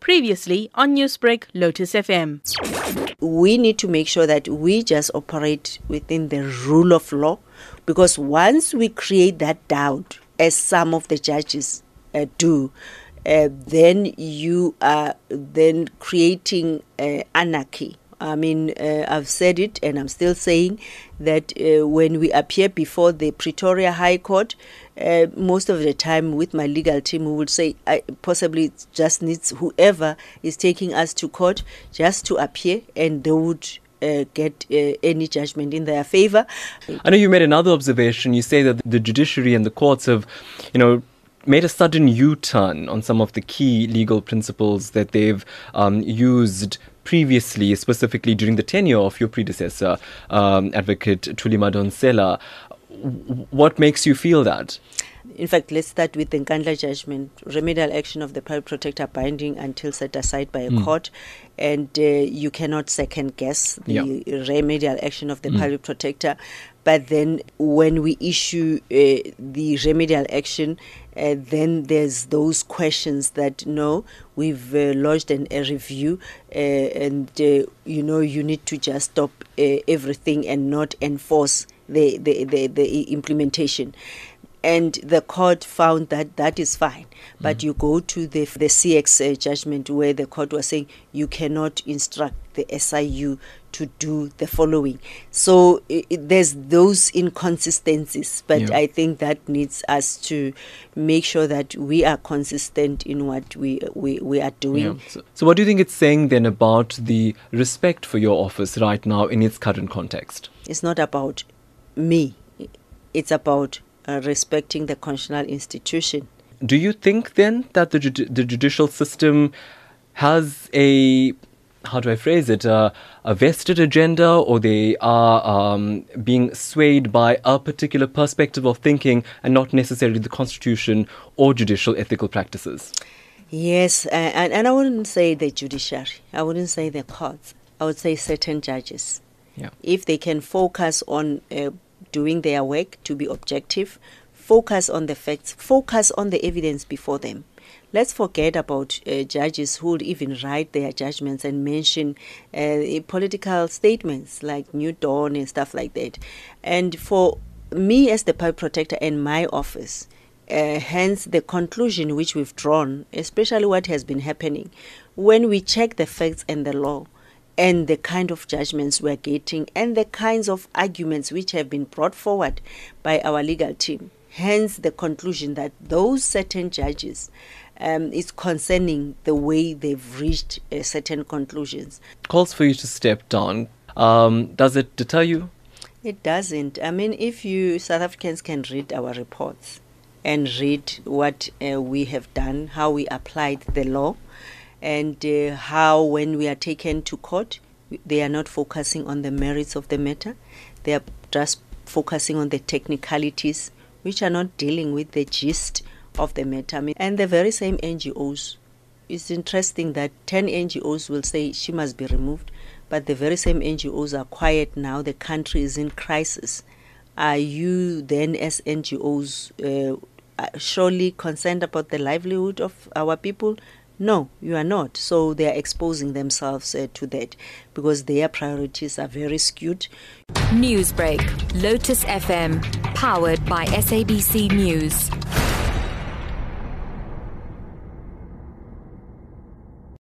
Previously on Newsbreak, Lotus FM. we need to make sure that we just operate within the rule of law because once we create that doubt, as some of the judges uh, do, uh, then you are then creating uh, anarchy. I mean, uh, I've said it and I'm still saying that uh, when we appear before the Pretoria High Court, uh, most of the time with my legal team, we would say I, possibly just needs whoever is taking us to court just to appear and they would uh, get uh, any judgment in their favor. I know you made another observation. You say that the judiciary and the courts have, you know, made a sudden U-turn on some of the key legal principles that they've um, used previously, specifically during the tenure of your predecessor, um, Advocate Tulima Madonsela. W- What makes you feel that? In fact, let's start with the Nkandla judgment. Remedial action of the public protector binding until set aside by a Mm. court, and uh, you cannot second guess the remedial action of the Mm. public protector. But then, when we issue uh, the remedial action, uh, then there's those questions that no, we've uh, lodged an, a review, uh, and uh, you know you need to just stop uh, everything and not enforce the the, the, the implementation and the court found that that is fine. But you go to the the CIEX uh, judgment where the court was saying you cannot instruct the SIU to do the following. So i i- there's those inconsistencies, but Yeah. I think that needs us to make sure that we are consistent in what we we, we are doing. Yeah. So, so, what do you think it's saying then about the respect for your office right now in its current context? It's not about me. It's about uh, respecting the constitutional institution. Do you think then that the, judi- the judicial system has a how do I phrase it uh, a vested agenda, or they are um, being swayed by a particular perspective of thinking and not necessarily the constitution or judicial ethical practices? Yes, uh, and, and I wouldn't say the judiciary, I wouldn't say the courts, I would say certain judges. Yeah. If they can focus on uh, doing their work to be objective, focus on the facts, focus on the evidence before them. Let's forget about uh, judges who would even write their judgments and mention uh, political statements like New Dawn and stuff like that. And for me, as the public protector and my office, uh, hence the conclusion which we've drawn, especially what has been happening, when we check the facts and the law and the kind of judgments we're getting and the kinds of arguments which have been brought forward by our legal team. Hence the conclusion that those certain judges um, is concerning the way they've reached uh, certain conclusions. Calls for you to step down. Um, does it deter you? It doesn't. I mean, if you South Africans can read our reports and read what uh, we have done, how we applied the law, and uh, how when we are taken to court, they are not focusing on the merits of the matter. They are just focusing on the technicalities, which are not dealing with the gist of the matter. I mean, and the very same NGOs. It's interesting that 10 NGOs will say she must be removed, but the very same NGOs are quiet now. The country is in crisis. Are you then, as NGOs, uh, uh, surely concerned about the livelihood of our people? No, you are not. So they are exposing themselves uh, to that because their priorities are very skewed. Newsbreak, Lotus FM, powered by SABC News.